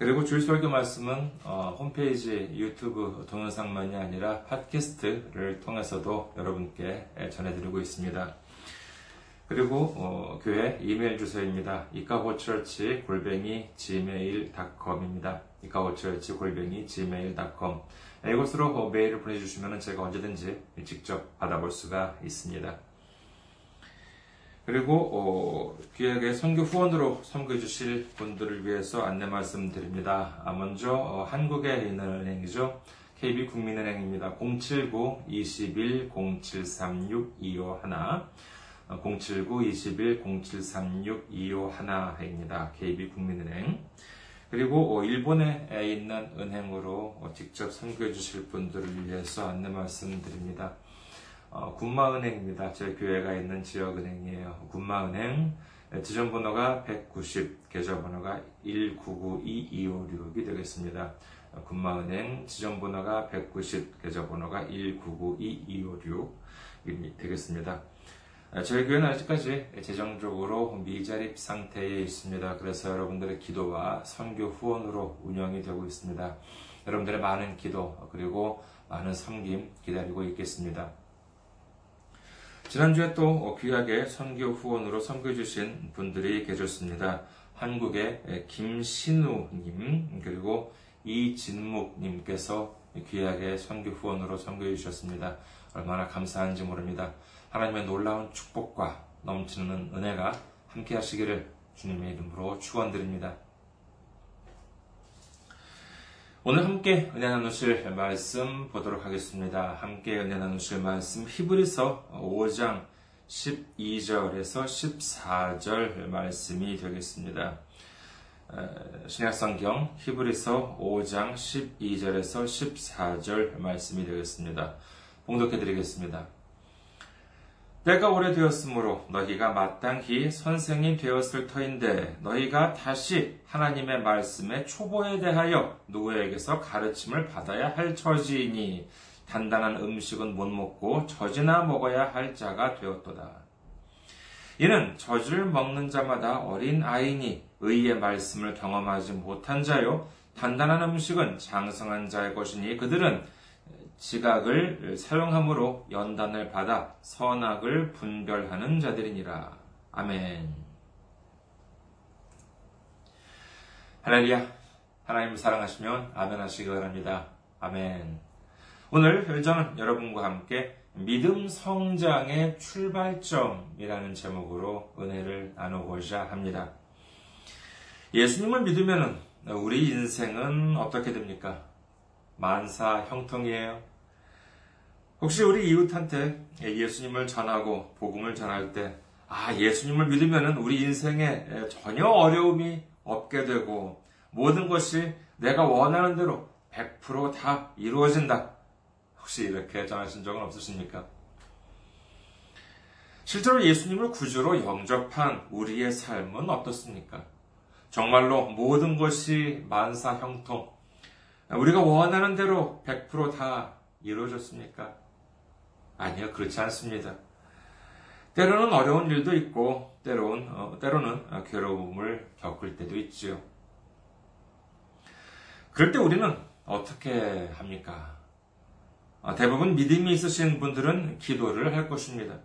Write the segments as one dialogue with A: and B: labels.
A: 그리고 주일 설교 말씀은 어, 홈페이지 유튜브 동영상만이 아니라 팟캐스트를 통해서도 여러분께 전해드리고 있습니다. 그리고 어, 교회 이메일 주소입니다. 이카호처치 골뱅이 gmail.com입니다. 이카호처치 골뱅이 gmail.com 이곳으로 메일을 보내주시면 제가 언제든지 직접 받아볼 수가 있습니다. 그리고 어, 귀하게 선교 후원으로 섬겨 주실 분들을 위해서 안내 말씀드립니다. 아, 먼저 어, 한국에 있는 은행이죠. KB국민은행입니다. 079 21 0736 251 079 21 0736 251입니다. KB국민은행. 그리고 어, 일본에 있는 은행으로 어, 직접 섬겨 주실 분들을 위해서 안내 말씀드립니다. 어, 군마은행입니다. 제 교회가 있는 지역은행이에요. 군마은행 지점번호가 190, 계좌번호가 1992256이 되겠습니다. 군마은행 지점번호가 190, 계좌번호가 1992256이 되겠습니다. 저희 교회는 아직까지 재정적으로 미자립 상태에 있습니다. 그래서 여러분들의 기도와 선교 후원으로 운영이 되고 있습니다. 여러분들의 많은 기도 그리고 많은 섬김 기다리고 있겠습니다. 지난주에 또 귀하게 선교 후원으로 섬겨주신 분들이 계셨습니다. 한국의 김신우님, 그리고 이진묵님께서 귀하게 선교 후원으로 섬겨주셨습니다. 얼마나 감사한지 모릅니다. 하나님의 놀라운 축복과 넘치는 은혜가 함께 하시기를 주님의 이름으로 축원드립니다. 오늘 함께 은혜 나누실 말씀 보도록 하겠습니다. 함께 은혜 나누실 말씀 히브리서 5장 12절에서 14절 말씀이 되겠습니다. 신약성경 히브리서 5장 12절에서 14절 말씀이 되겠습니다. 봉독해 드리겠습니다. 때가 오래되었으므로 너희가 마땅히 선생이 되었을 터인데 너희가 다시 하나님의 말씀의 초보에 대하여 누구에게서 가르침을 받아야 할 처지이니 단단한 음식은 못 먹고 젖이나 먹어야 할 자가 되었도다. 이는 젖을 먹는 자마다 어린 아이니 의의 말씀을 경험하지 못한 자요 단단한 음식은 장성한 자의 것이니 그들은 지각을 사용함으로 연단을 받아 선악을 분별하는 자들이니라. 아멘. 할렐루야. 하나님을 사랑하시면 아멘 하시기 바랍니다. 아멘. 오늘 저는 여러분과 함께 믿음 성장의 출발점이라는 제목으로 은혜를 나누고자 합니다. 예수님을 믿으면 우리 인생은 어떻게 됩니까? 만사 형통이에요. 혹시 우리 이웃한테 예수님을 전하고 복음을 전할 때, 아, 예수님을 믿으면 우리 인생에 전혀 어려움이 없게 되고, 모든 것이 내가 원하는 대로 100%다 이루어진다. 혹시 이렇게 전하신 적은 없으십니까? 실제로 예수님을 구주로 영접한 우리의 삶은 어떻습니까? 정말로 모든 것이 만사 형통, 우리가 원하는 대로 100%다 이루어졌습니까? 아니요, 그렇지 않습니다. 때로는 어려운 일도 있고, 때로는, 어, 때로는 괴로움을 겪을 때도 있지요. 그럴 때 우리는 어떻게 합니까? 어, 대부분 믿음이 있으신 분들은 기도를 할 것입니다.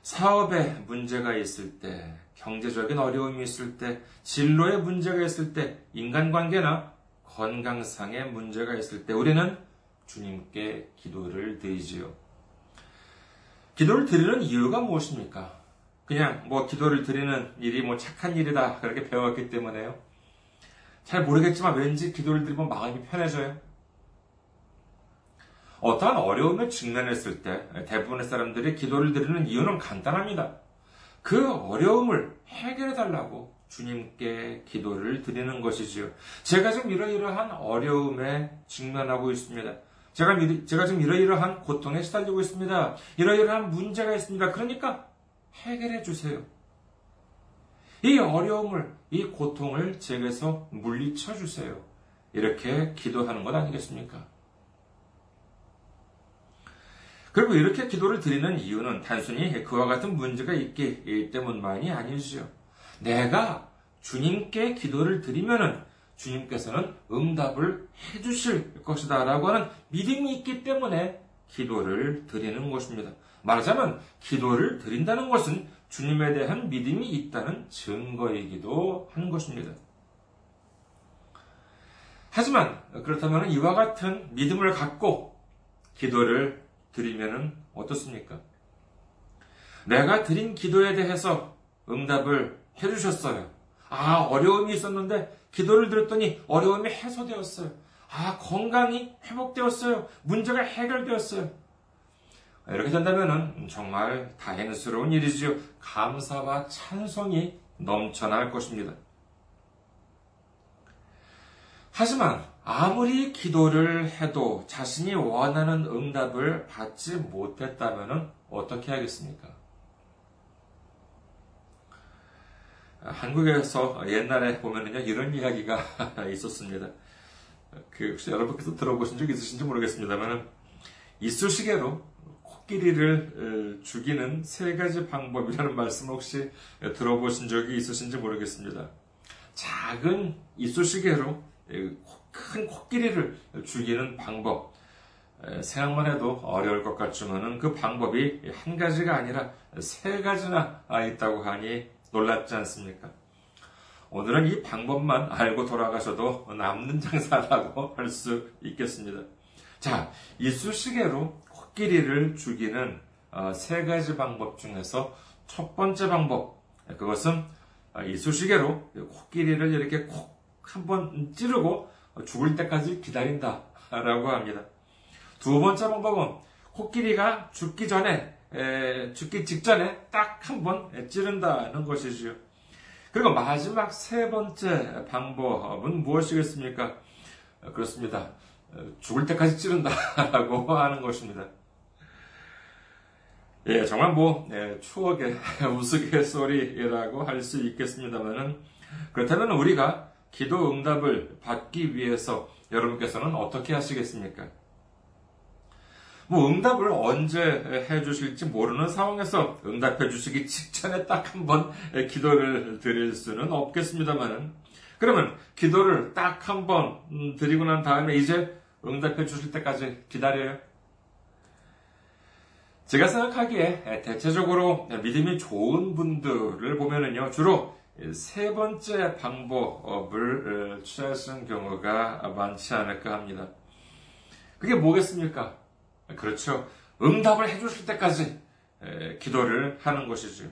A: 사업에 문제가 있을 때, 경제적인 어려움이 있을 때, 진로에 문제가 있을 때, 인간관계나 건강상의 문제가 있을 때, 우리는 주님께 기도를 드리지요. 기도를 드리는 이유가 무엇입니까? 그냥 뭐 기도를 드리는 일이 뭐 착한 일이다 그렇게 배웠기 때문에요. 잘 모르겠지만 왠지 기도를 드리면 마음이 편해져요. 어떠한 어려움에 직면했을 때 대부분의 사람들이 기도를 드리는 이유는 간단합니다. 그 어려움을 해결해 달라고 주님께 기도를 드리는 것이지요. 제가 지금 이러이러한 어려움에 직면하고 있습니다. 제가, 제가 지금 이러이러한 고통에 시달리고 있습니다. 이러이러한 문제가 있습니다. 그러니까 해결해 주세요. 이 어려움을, 이 고통을 제게서 물리쳐 주세요. 이렇게 기도하는 것 아니겠습니까? 그리고 이렇게 기도를 드리는 이유는 단순히 그와 같은 문제가 있기 때문만이 아니지요. 내가 주님께 기도를 드리면은 주님께서는 응답을 해주실 것이다 라고 하는 믿음이 있기 때문에 기도를 드리는 것입니다. 말하자면 기도를 드린다는 것은 주님에 대한 믿음이 있다는 증거이기도 한 것입니다. 하지만 그렇다면 이와 같은 믿음을 갖고 기도를 드리면 어떻습니까? 내가 드린 기도에 대해서 응답을 해주셨어요. 아, 어려움이 있었는데 기도를 드렸더니 어려움이 해소되었어요. 아, 건강이 회복되었어요. 문제가 해결되었어요. 이렇게 된다면 정말 다행스러운 일이지요. 감사와 찬송이 넘쳐날 것입니다. 하지만 아무리 기도를 해도 자신이 원하는 응답을 받지 못했다면 어떻게 하겠습니까? 한국에서 옛날에 보면은요, 이런 이야기가 있었습니다. 그, 혹시 여러분께서 들어보신 적 있으신지 모르겠습니다만, 이쑤시개로 코끼리를 죽이는 세 가지 방법이라는 말씀 혹시 들어보신 적이 있으신지 모르겠습니다. 작은 이쑤시개로 큰 코끼리를 죽이는 방법. 생각만 해도 어려울 것 같지만은 그 방법이 한 가지가 아니라 세 가지나 있다고 하니 놀랍지 않습니까? 오늘은 이 방법만 알고 돌아가셔도 남는 장사라고 할 수 있겠습니다. 자, 이쑤시개로 코끼리를 죽이는 어, 세 가지 방법 중에서 첫 번째 방법, 그것은 이쑤시개로 코끼리를 이렇게 콕 한번 찌르고 죽을 때까지 기다린다라고 합니다. 두 번째 방법은 코끼리가 죽기 전에 에, 죽기 직전에 딱 한 번 찌른다는 것이지요. 그리고 마지막 세 번째 방법은 무엇이겠습니까? 그렇습니다. 죽을 때까지 찌른다라고 하는 것입니다. 예, 정말 뭐 예, 추억의 우스갯소리라고 할 수 있겠습니다만은 그렇다면 우리가 기도 응답을 받기 위해서 여러분께서는 어떻게 하시겠습니까? 뭐 응답을 언제 해 주실지 모르는 상황에서 응답해 주시기 직전에 딱 한 번 기도를 드릴 수는 없겠습니다만은 그러면 기도를 딱 한 번 드리고 난 다음에 이제 응답해 주실 때까지 기다려요. 제가 생각하기에 대체적으로 믿음이 좋은 분들을 보면은요, 주로 세 번째 방법을 취하시는 경우가 많지 않을까 합니다. 그게 뭐겠습니까? 그렇죠. 응답을 해주실 때까지 기도를 하는 것이죠.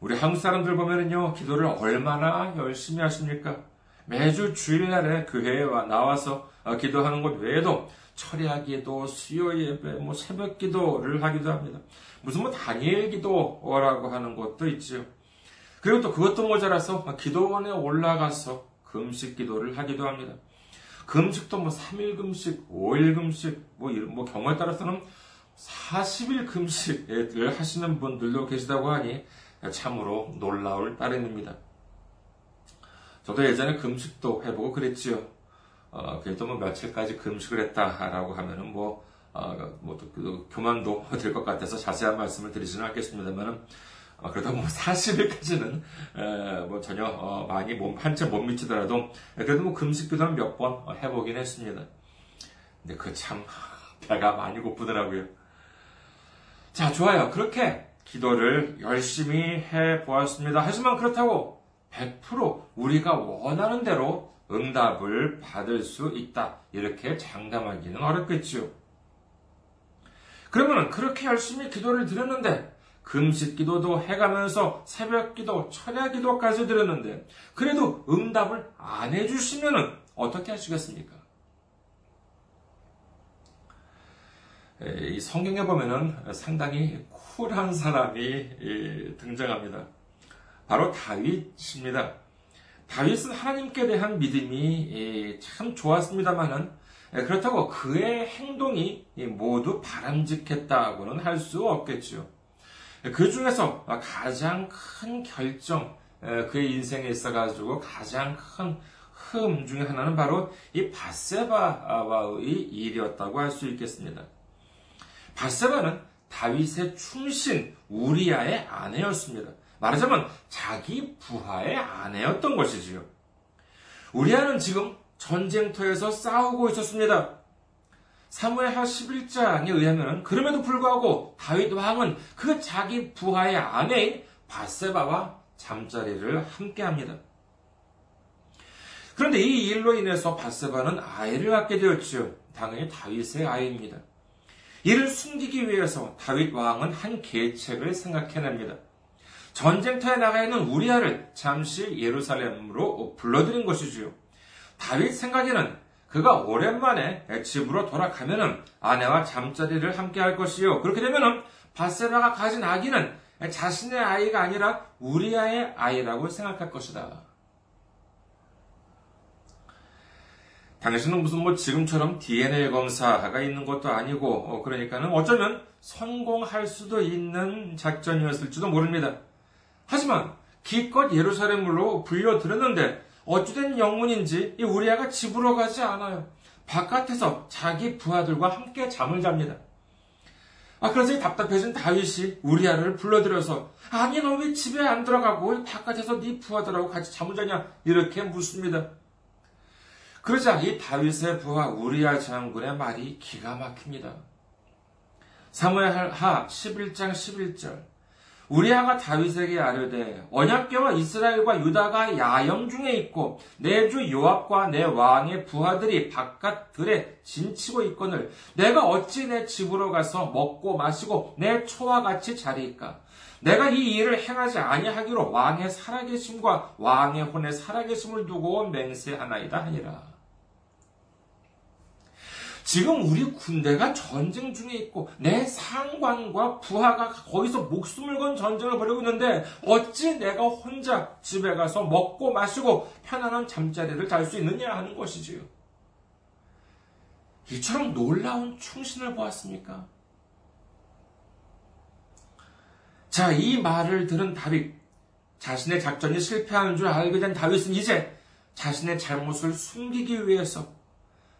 A: 우리 한국 사람들 보면은요, 기도를 얼마나 열심히 하십니까? 매주 주일날에 교회에 나와서 어, 기도하는 것 외에도 철야 기도, 수요 예배, 뭐 새벽 기도를 하기도 합니다. 무슨 뭐 다니엘 기도라고 하는 것도 있지요. 그리고 또 그것도 모자라서 기도원에 올라가서 금식 기도를 하기도 합니다. 금식도 뭐 3일 금식, 5일 금식, 뭐, 뭐 경우에 따라서는 40일 금식을 하시는 분들도 계시다고 하니 참으로 놀라울 따름입니다. 저도 예전에 금식도 해보고 그랬지요. 어, 그래도 뭐 며칠까지 금식을 했다라고 하면은 뭐, 어, 뭐, 그, 교만도 될 것 같아서 자세한 말씀을 드리지는 않겠습니다만은, 어, 그래도 뭐 40일까지는 에, 뭐 전혀 어, 많이 몸, 한채 못 미치더라도 그래도 뭐 금식 기도는 몇 번 해보긴 했습니다. 근데 그 참 배가 많이 고프더라고요. 자, 좋아요. 그렇게 기도를 열심히 해 보았습니다. 하지만 그렇다고 100% 우리가 원하는 대로 응답을 받을 수 있다. 이렇게 장담하기는 어렵겠지요. 그러면 그렇게 열심히 기도를 드렸는데 금식 기도도 해가면서 새벽 기도, 철야 기도까지 드렸는데 그래도 응답을 안 해주시면 어떻게 하시겠습니까? 이 성경에 보면은 상당히 쿨한 사람이 등장합니다. 바로 다윗입니다. 다윗은 하나님께 대한 믿음이 참 좋았습니다만은 그렇다고 그의 행동이 모두 바람직했다고는 할 수 없겠죠. 그 중에서 가장 큰 결정, 그의 인생에 있어가지고 가장 큰 흠 중에 하나는 바로 이 바세바와의 일이었다고 할 수 있겠습니다. 바세바는 다윗의 충신 우리아의 아내였습니다. 말하자면 자기 부하의 아내였던 것이지요. 우리아는 지금 전쟁터에서 싸우고 있었습니다. 사무엘하 11장에 의하면 그럼에도 불구하고 다윗 왕은 그 자기 부하의 아내인 바세바와 잠자리를 함께 합니다. 그런데 이 일로 인해서 바세바는 아이를 갖게 되었지요. 당연히 다윗의 아이입니다. 이를 숨기기 위해서 다윗 왕은 한 계책을 생각해냅니다. 전쟁터에 나가 있는 우리아를 잠시 예루살렘으로 불러들인 것이지요. 다윗 생각에는 그가 오랜만에 집으로 돌아가면은 아내와 잠자리를 함께 할 것이요. 그렇게 되면은 바세바가 가진 아기는 자신의 아이가 아니라 우리아의 아이라고 생각할 것이다. 당신은 무슨 뭐 지금처럼 DNA 검사가 있는 것도 아니고 어, 그러니까는 어쩌면 성공할 수도 있는 작전이었을지도 모릅니다. 하지만 기껏 예루살렘으로 불려들었는데 어찌된 영문인지 이 우리아가 집으로 가지 않아요. 바깥에서 자기 부하들과 함께 잠을 잡니다. 아, 그래서 답답해진 다윗이 우리아를 불러들여서 아니 너 왜 집에 안 들어가고 바깥에서 네 부하들하고 같이 잠을 자냐 이렇게 묻습니다. 그러자 이 다윗의 부하 우리아 장군의 말이 기가 막힙니다. 사무엘 하 11장 11절 우리아가 다윗에게 아뢰되 언약궤와 이스라엘과 유다가 야영 중에 있고 내 주 요압과 내 왕의 부하들이 바깥 들에 진치고 있거늘 내가 어찌 내 집으로 가서 먹고 마시고 내 초와 같이 자리일까 내가 이 일을 행하지 아니하기로 왕의 살아계심과 왕의 혼의 살아계심을 두고 맹세하나이다 하니라. 지금 우리 군대가 전쟁 중에 있고 내 상관과 부하가 거기서 목숨을 건 전쟁을 벌이고 있는데 어찌 내가 혼자 집에 가서 먹고 마시고 편안한 잠자리를 잘 수 있느냐 하는 것이지요. 이처럼 놀라운 충신을 보았습니까? 자, 이 말을 들은 다윗, 자신의 작전이 실패하는 줄 알게 된 다윗은 이제 자신의 잘못을 숨기기 위해서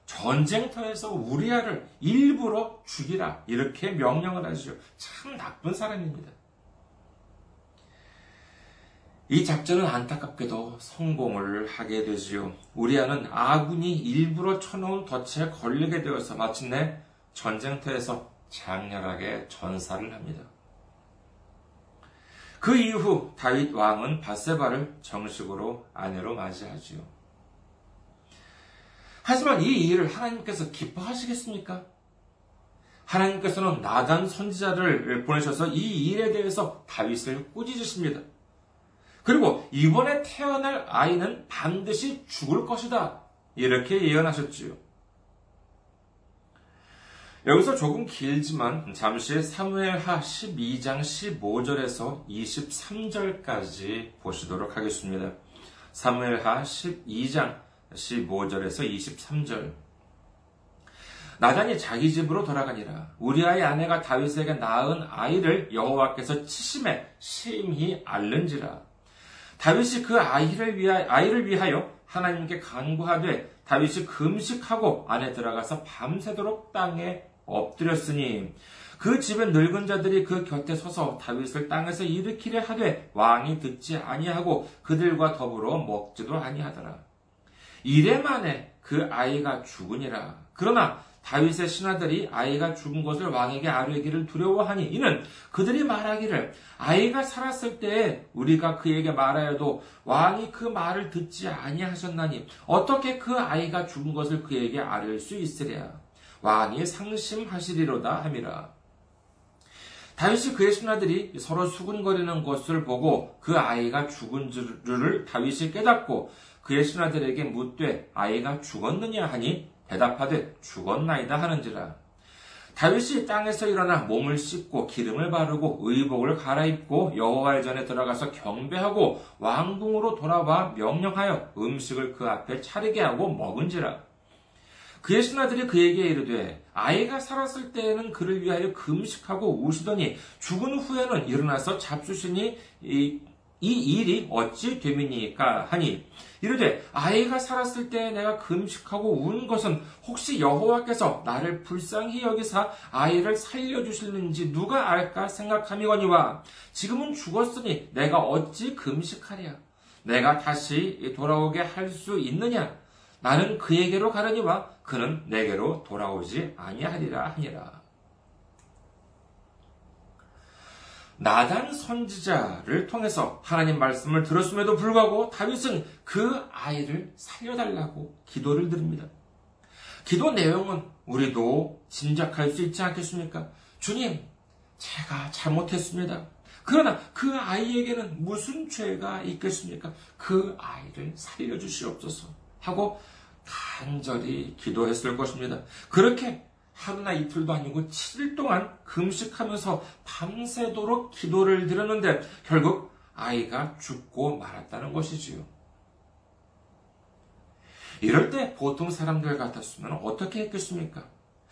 A: 전쟁터에서 우리아를 일부러 죽이라 이렇게 명령을 하시죠. 참 나쁜 사람입니다. 이 작전은 안타깝게도 성공을 하게 되지요. 우리아는 아군이 일부러 쳐놓은 덫에 걸리게 되어서 마침내 전쟁터에서 장렬하게 전사를 합니다. 그 이후 다윗 왕은 바세바를 정식으로 아내로 맞이하지요. 하지만 이 일을 하나님께서 기뻐하시겠습니까? 하나님께서는 나단 선지자를 보내셔서 이 일에 대해서 다윗을 꾸짖으십니다. 그리고 이번에 태어날 아이는 반드시 죽을 것이다. 이렇게 예언하셨지요. 여기서 조금 길지만 잠시 사무엘하 12장 15절에서 23절까지 보시도록 하겠습니다. 사무엘하 12장 15절에서 23절. 나단이 자기 집으로 돌아가니라. 우리아의 아내가 다윗에게 낳은 아이를 여호와께서 치심에 심히 앓는지라. 다윗이 그 아이를 위하여, 아이를 위하여 하나님께 간구하되 다윗이 금식하고 안에 들어가서 밤새도록 땅에 엎드렸으니 그 집의 늙은 자들이 그 곁에 서서 다윗을 땅에서 일으키려 하되 왕이 듣지 아니하고 그들과 더불어 먹지도 아니하더라. 이래 만에 그 아이가 죽으니라. 그러나 다윗의 신하들이 아이가 죽은 것을 왕에게 아뢰기를 두려워하니 이는 그들이 말하기를 아이가 살았을 때에 우리가 그에게 말하여도 왕이 그 말을 듣지 아니하셨나니 어떻게 그 아이가 죽은 것을 그에게 아뢰 수 있으랴 왕이 상심하시리로다 함이라 다윗이 그의 신하들이 서로 수군거리는 것을 보고 그 아이가 죽은 줄을 다윗이 깨닫고 그의 신하들에게 묻되 아이가 죽었느냐 하니 대답하되 죽었나이다 하는지라. 다윗이 땅에서 일어나 몸을 씻고 기름을 바르고 의복을 갈아입고 여호와의 전에 들어가서 경배하고 왕궁으로 돌아와 명령하여 음식을 그 앞에 차리게 하고 먹은지라. 그의 신하들이 그에게 이르되 아이가 살았을 때에는 그를 위하여 금식하고 우시더니 죽은 후에는 일어나서 잡수시니 이, 이 일이 어찌 됨이니까 하니? 이르되 아이가 살았을 때 내가 금식하고 운 것은 혹시 여호와께서 나를 불쌍히 여기사 아이를 살려 주실는지 누가 알까 생각함이거니와 지금은 죽었으니 내가 어찌 금식하랴? 내가 다시 돌아오게 할 수 있느냐 나는 그에게로 가려니와 그는 내게로 돌아오지 아니하리라 하니라. 나단 선지자를 통해서 하나님 말씀을 들었음에도 불구하고 다윗은 그 아이를 살려달라고 기도를 드립니다. 기도 내용은 우리도 짐작할 수 있지 않겠습니까? 주님, 제가 잘못했습니다. 그러나 그 아이에게는 무슨 죄가 있겠습니까? 그 아이를 살려주시옵소서 하고 간절히 기도했을 것입니다. 그렇게 하루나 이틀도 아니고 7일 동안 금식하면서 밤새도록 기도를 드렸는데 결국 아이가 죽고 말았다는 것이지요. 이럴 때 보통 사람들 같았으면 어떻게 했겠습니까?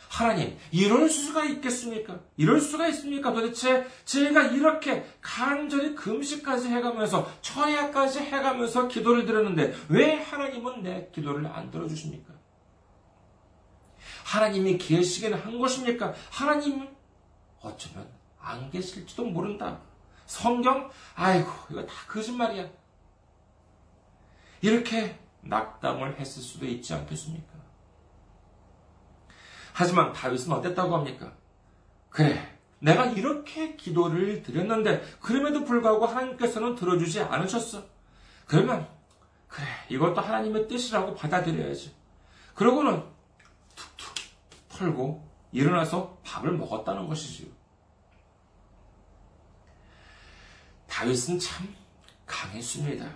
A: 하나님, 이럴 수가 있겠습니까? 이럴 수가 있습니까? 도대체 제가 이렇게 간절히 금식까지 해가면서 처야까지 해가면서 기도를 드렸는데 왜 하나님은 내 기도를 안 들어주십니까? 하나님이 계시기는 한 것입니까? 하나님은 어쩌면 안 계실지도 모른다. 성경? 아이고, 이거 다 거짓말이야. 이렇게 낙담을 했을 수도 있지 않겠습니까? 하지만 다윗은 어땠다고 합니까? 그래, 내가 이렇게 기도를 드렸는데, 그럼에도 불구하고 하나님께서는 들어주지 않으셨어. 그러면, 그래, 이것도 하나님의 뜻이라고 받아들여야지. 그러고는 털고 일어나서 밥을 먹었다는 것이지요. 다윗은 참 강했습니다.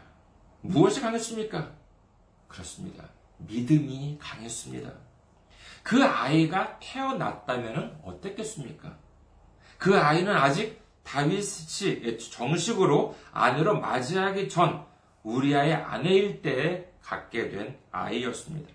A: 무엇이 강했습니까? 그렇습니다. 믿음이 강했습니다. 그 아이가 태어났다면 어땠겠습니까? 그 아이는 아직 다윗이 정식으로 아내로 맞이하기 전 우리아의 아내일 때에 갖게 된 아이였습니다.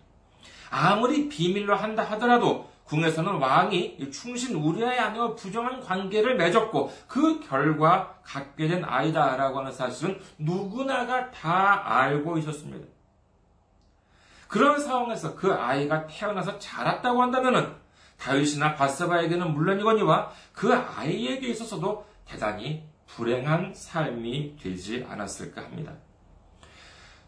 A: 아무리 비밀로 한다 하더라도 궁에서는 왕이 충신 우리아의 아내와 부정한 관계를 맺었고 그 결과 갖게 된 아이다라고 하는 사실은 누구나가 다 알고 있었습니다. 그런 상황에서 그 아이가 태어나서 자랐다고 한다면 다윗이나 바세바에게는 물론이거니와 그 아이에게 있어서도 대단히 불행한 삶이 되지 않았을까 합니다.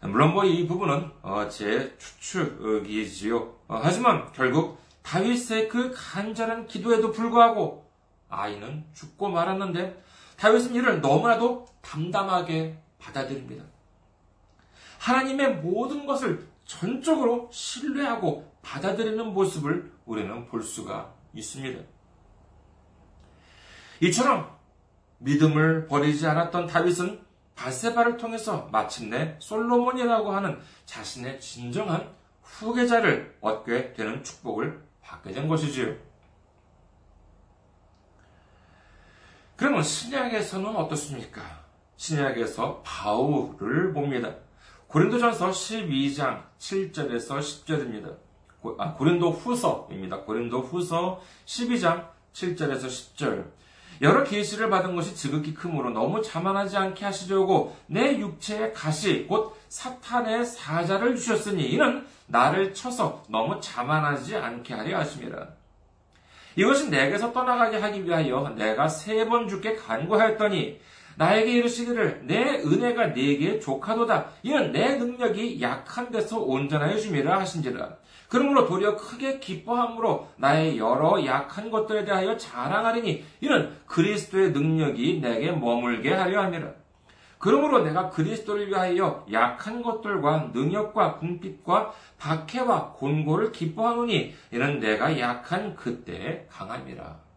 A: 물론 뭐 이 부분은 어, 제 추측이지요. 어, 하지만 결국 다윗의 그 간절한 기도에도 불구하고 아이는 죽고 말았는데 다윗은 이를 너무나도 담담하게 받아들입니다. 하나님의 모든 것을 전적으로 신뢰하고 받아들이는 모습을 우리는 볼 수가 있습니다. 이처럼 믿음을 버리지 않았던 다윗은 바세바를 통해서 마침내 솔로몬이라고 하는 자신의 진정한 후계자를 얻게 되는 축복을 받게 된 것이지요. 그러면 신약에서는 어떻습니까? 신약에서 바울을 봅니다. 고린도전서 12장 7절에서 10절입니다. 아, 고린도 후서입니다. 고린도 후서 12장 7절에서 10절. 여러 계시를 받은 것이 지극히 크므로 너무 자만하지 않게 하시려고 내 육체의 가시 곧 사탄의 사자를 주셨으니 이는 나를 쳐서 너무 자만하지 않게 하려 하심이라. 이것이 내게서 떠나가게 하기 위하여 내가 세번 주께 간구하였더니 나에게 이르시기를 내 은혜가 네게 족하도다. 이는 내 능력이 약한 데서 온전하여 주미라 하신지라. 그러므로 도리어 크게 기뻐함으로 나의 여러 약한 것들에 대하여 자랑하리니 이는 그리스도의 능력이 내게 머물게 하려 함이라. 그러므로 내가 그리스도를 위하여 약한 것들과 능력과 궁핍과 박해와 곤고를 기뻐하노니 이는 내가 약한 그때에 강함이라.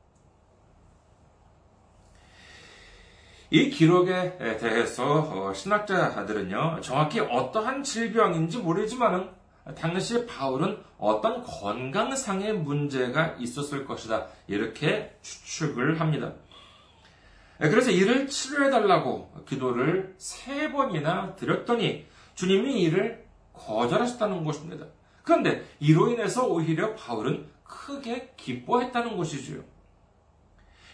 A: 이 기록에 대해서 어, 신학자들은요, 정확히 어떠한 질병인지 모르지만은 당시 바울은 어떤 건강상의 문제가 있었을 것이다. 이렇게 추측을 합니다. 예, 그래서 이를 치료해달라고 기도를 세 번이나 드렸더니 주님이 이를 거절하셨다는 것입니다. 그런데 이로 인해서 오히려 바울은 크게 기뻐했다는 것이지요.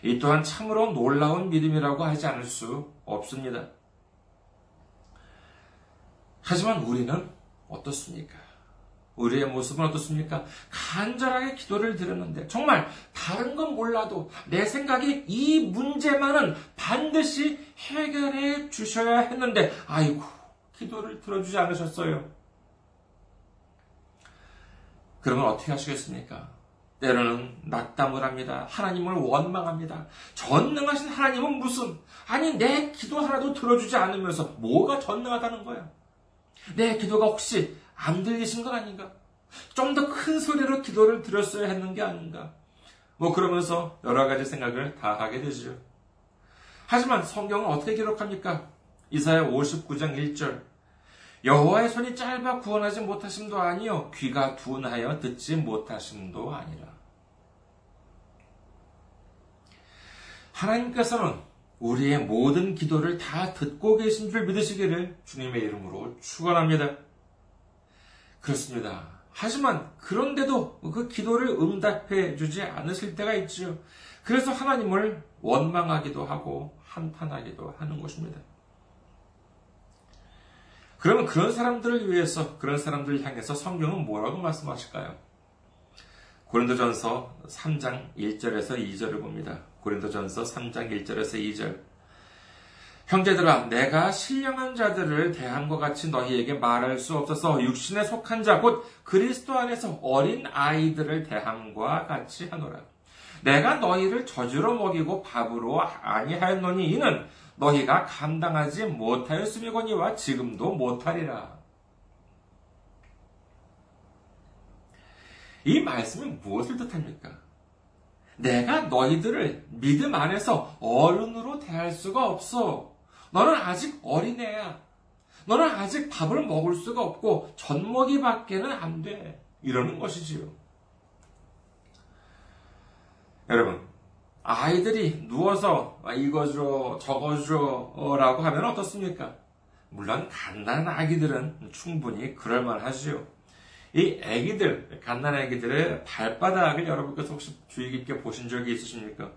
A: 이 또한 참으로 놀라운 믿음이라고 하지 않을 수 없습니다. 하지만 우리는 어떻습니까? 우리의 모습은 어떻습니까? 간절하게 기도를 드렸는데 정말 다른 건 몰라도 내 생각에 이 문제만은 반드시 해결해 주셔야 했는데 아이고 기도를 들어주지 않으셨어요. 그러면 어떻게 하시겠습니까? 때로는 낙담을 합니다. 하나님을 원망합니다. 전능하신 하나님은 무슨, 아니, 내 기도 하나도 들어주지 않으면서 뭐가 전능하다는 거야? 내 기도가 혹시 안 들리신 건 아닌가? 좀 더 큰 소리로 기도를 드렸어야 했는 게 아닌가? 뭐 그러면서 여러 가지 생각을 다 하게 되죠. 하지만 성경은 어떻게 기록합니까? 이사야 59장 1절. 여호와의 손이 짧아 구원하지 못하심도 아니요 귀가 둔하여 듣지 못하심도 아니라. 하나님께서는 우리의 모든 기도를 다 듣고 계신 줄 믿으시기를 주님의 이름으로 축원합니다. 그렇습니다. 하지만 그런데도 그 기도를 응답해 주지 않으실 때가 있지요. 그래서 하나님을 원망하기도 하고 한탄하기도 하는 것입니다. 그러면 그런 사람들을 위해서 그런 사람들을 향해서 성경은 뭐라고 말씀하실까요? 고린도전서 3장 1절에서 2절을 봅니다. 고린도전서 3장 1절에서 2절. 형제들아, 내가 신령한 자들을 대함과 같이 너희에게 말할 수 없어서 육신에 속한 자, 곧 그리스도 안에서 어린 아이들을 대함과 같이 하노라. 내가 너희를 저주로 먹이고 밥으로 아니하였노니 이는 너희가 감당하지 못하였음이거니와 지금도 못하리라. 이 말씀은 무엇을 뜻합니까? 내가 너희들을 믿음 안에서 어른으로 대할 수가 없어. 너는 아직 어린애야. 너는 아직 밥을 먹을 수가 없고 젖먹이밖에는 안 돼. 이러는 것이지요. 여러분, 아이들이 누워서 이거 줘, 저거 줘, 라고 하면 어떻습니까? 물론, 갓난 아기들은 충분히 그럴만 하지요. 이 아기들, 갓난 아기들의 발바닥을 여러분께서 혹시 주의 깊게 보신 적이 있으십니까?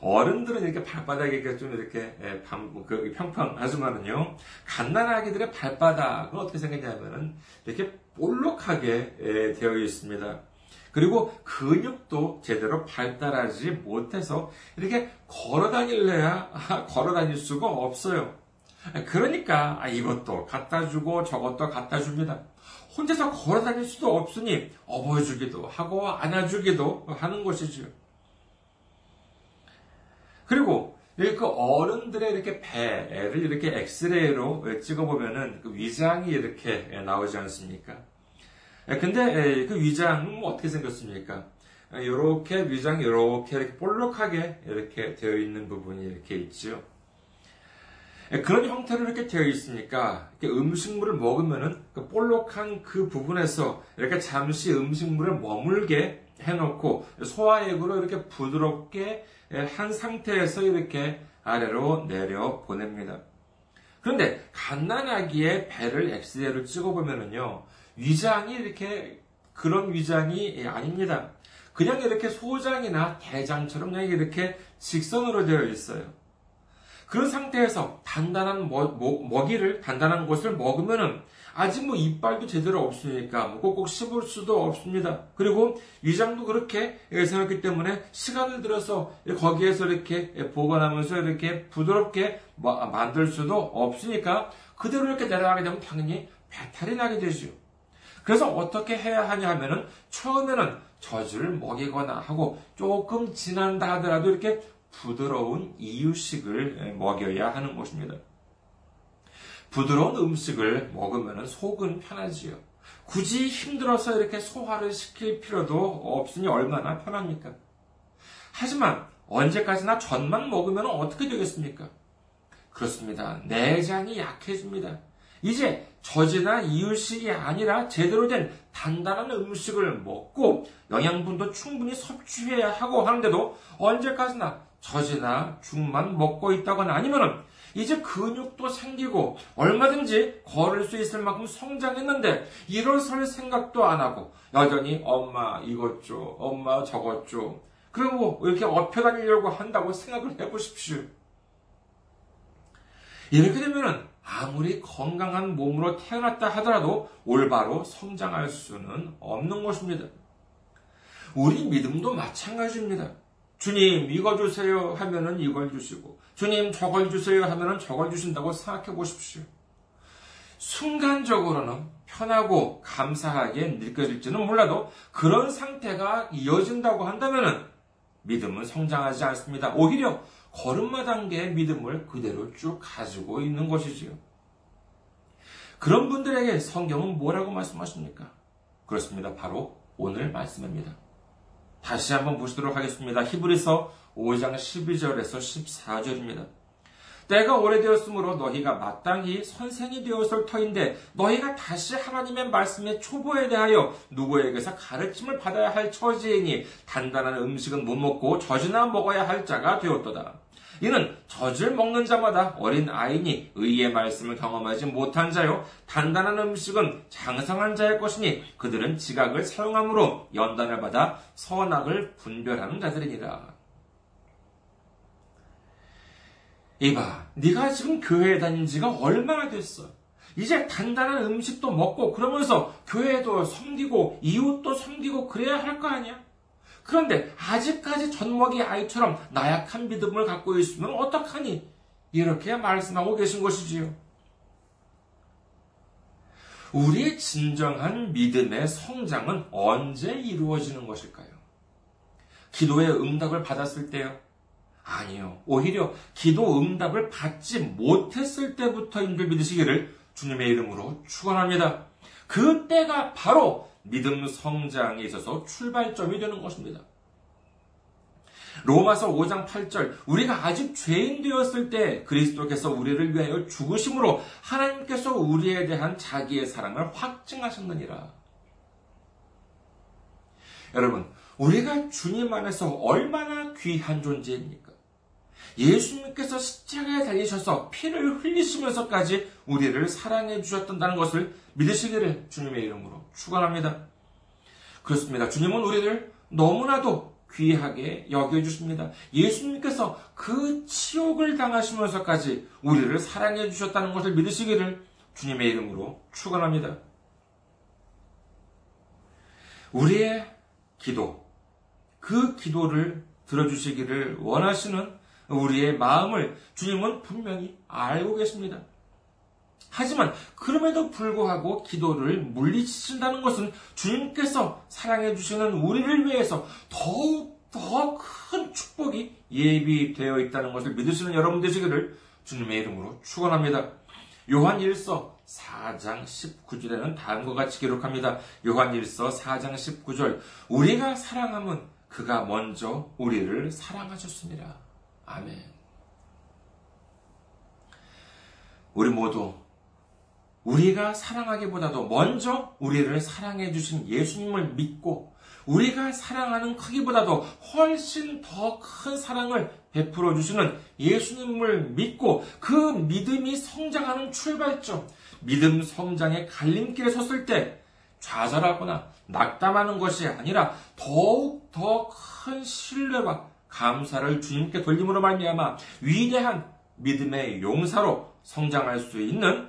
A: 어른들은 이렇게 발바닥이 좀 이렇게 예, 그 평평하지만은요, 갓난 아기들의 발바닥은 어떻게 생겼냐면은 이렇게 볼록하게 예, 되어 있습니다. 그리고 근육도 제대로 발달하지 못해서 이렇게 걸어 다닐래야 걸어 다닐 수가 없어요. 그러니까 아, 이것도 갖다 주고 저것도 갖다 줍니다. 혼자서 걸어 다닐 수도 없으니 업어주기도 하고 안아주기도 하는 것이죠. 그리고 그 어른들의 이렇게 배를 이렇게 엑스레이로 찍어보면은 그 위장이 이렇게 나오지 않습니까? 예, 근데 예, 그 위장은 뭐 어떻게 생겼습니까? 이렇게 위장이 이렇게 이렇게 볼록하게 이렇게 되어 있는 부분이 이렇게 있죠. 예, 그런 형태로 이렇게 되어 있으니까 음식물을 먹으면은 그 볼록한 그 부분에서 이렇게 잠시 음식물을 머물게 해놓고 소화액으로 이렇게 부드럽게 한 상태에서 이렇게 아래로 내려 보냅니다. 그런데 갓난아기의 배를 엑스레이로 찍어보면은요, 위장이 이렇게 그런 위장이 아닙니다. 그냥 이렇게 소장이나 대장처럼 그냥 이렇게 직선으로 되어 있어요. 그런 상태에서 단단한 먹이를, 단단한 것을 먹으면은 아직 뭐 이빨도 제대로 없으니까 뭐 꼭꼭 씹을 수도 없습니다. 그리고 위장도 그렇게 생겼기 때문에 시간을 들어서 거기에서 이렇게 보관하면서 이렇게 부드럽게 만들 수도 없으니까 그대로 이렇게 내려가게 되면 당연히 배탈이 나게 되죠. 그래서 어떻게 해야 하냐 하면은 처음에는 젖을 먹이거나 하고 조금 지난다 하더라도 이렇게 부드러운 이유식을 먹여야 하는 것입니다. 부드러운 음식을 먹으면 속은 편하지요. 굳이 힘들어서 이렇게 소화를 시킬 필요도 없으니 얼마나 편합니까? 하지만 언제까지나 젖만 먹으면 어떻게 되겠습니까? 그렇습니다. 내장이 약해집니다. 이제 저지나 이유식이 아니라 제대로 된 단단한 음식을 먹고 영양분도 충분히 섭취해야 하고 하는데도 언제까지나 젖이나 죽만 먹고 있다거나 아니면은 이제 근육도 생기고 얼마든지 걸을 수 있을 만큼 성장했는데 일어설 생각도 안 하고 여전히 엄마 이것 줘, 엄마 저것 줘. 그리고 이렇게 업혀 다니려고 한다고 생각을 해보십시오. 이렇게 되면은 아무리 건강한 몸으로 태어났다 하더라도 올바로 성장할 수는 없는 것입니다. 우리 믿음도 마찬가지입니다. 주님 이거 주세요 하면은 이걸 주시고 주님 저걸 주세요 하면은 저걸 주신다고 생각해 보십시오. 순간적으로는 편하고 감사하게 느껴질지는 몰라도 그런 상태가 이어진다고 한다면은 믿음은 성장하지 않습니다. 오히려 걸음마 단계의 믿음을 그대로 쭉 가지고 있는 것이지요. 그런 분들에게 성경은 뭐라고 말씀하십니까? 그렇습니다. 바로 오늘 말씀입니다. 다시 한번 보시도록 하겠습니다. 히브리서 5장 12절에서 14절입니다. 때가 오래되었으므로 너희가 마땅히 선생이 되었을 터인데 너희가 다시 하나님의 말씀의 초보에 대하여 누구에게서 가르침을 받아야 할 처지이니 단단한 음식은 못 먹고 젖이나 먹어야 할 자가 되었도다. 이는 젖을 먹는 자마다 어린 아이니 의의 말씀을 경험하지 못한 자요 단단한 음식은 장성한 자의 것이니 그들은 지각을 사용함으로 연단을 받아 선악을 분별하는 자들이니라. 이봐, 네가 지금 교회에 다닌 지가 얼마나 됐어? 이제 단단한 음식도 먹고 그러면서 교회도 섬기고 이웃도 섬기고 그래야 할 거 아니야? 그런데 아직까지 젖먹이 아이처럼 나약한 믿음을 갖고 있으면 어떡하니? 이렇게 말씀하고 계신 것이지요. 우리의 진정한 믿음의 성장은 언제 이루어지는 것일까요? 기도의 응답을 받았을 때요? 아니요. 오히려 기도 응답을 받지 못했을 때부터인 줄 믿으시기를 주님의 이름으로 축원합니다. 그때가 바로 믿음 성장에 있어서 출발점이 되는 것입니다. 로마서 5장 8절 우리가 아직 죄인 되었을 때 그리스도께서 우리를 위하여 죽으심으로 하나님께서 우리에 대한 자기의 사랑을 확증하셨느니라. 여러분, 우리가 주님 안에서 얼마나 귀한 존재입니까? 예수님께서 십자가에 달리셔서 피를 흘리시면서까지 우리를 사랑해 주셨다는 것을 믿으시기를 주님의 이름으로 축원합니다. 그렇습니다. 주님은 우리를 너무나도 귀하게 여겨주십니다. 예수님께서 그 치욕을 당하시면서까지 우리를 사랑해 주셨다는 것을 믿으시기를 주님의 이름으로 축원합니다. 우리의 기도, 그 기도를 들어주시기를 원하시는 우리의 마음을 주님은 분명히 알고 계십니다. 하지만 그럼에도 불구하고 기도를 물리치신다는 것은 주님께서 사랑해 주시는 우리를 위해서 더욱 더 큰 축복이 예비되어 있다는 것을 믿으시는 여러분 되시기를 주님의 이름으로 축원합니다. 요한 1서 4장 19절에는 다음과 같이 기록합니다. 요한 1서 4장 19절 우리가 사랑함은 그가 먼저 우리를 사랑하셨습니다. 아멘. 우리 모두 우리가 사랑하기보다도 먼저 우리를 사랑해 주신 예수님을 믿고 우리가 사랑하는 크기보다도 훨씬 더 큰 사랑을 베풀어 주시는 예수님을 믿고 그 믿음이 성장하는 출발점, 믿음 성장의 갈림길에 섰을 때 좌절하거나 낙담하는 것이 아니라 더욱 더 큰 신뢰와 감사를 주님께 돌림으로 말미암아 위대한 믿음의 용사로 성장할 수 있는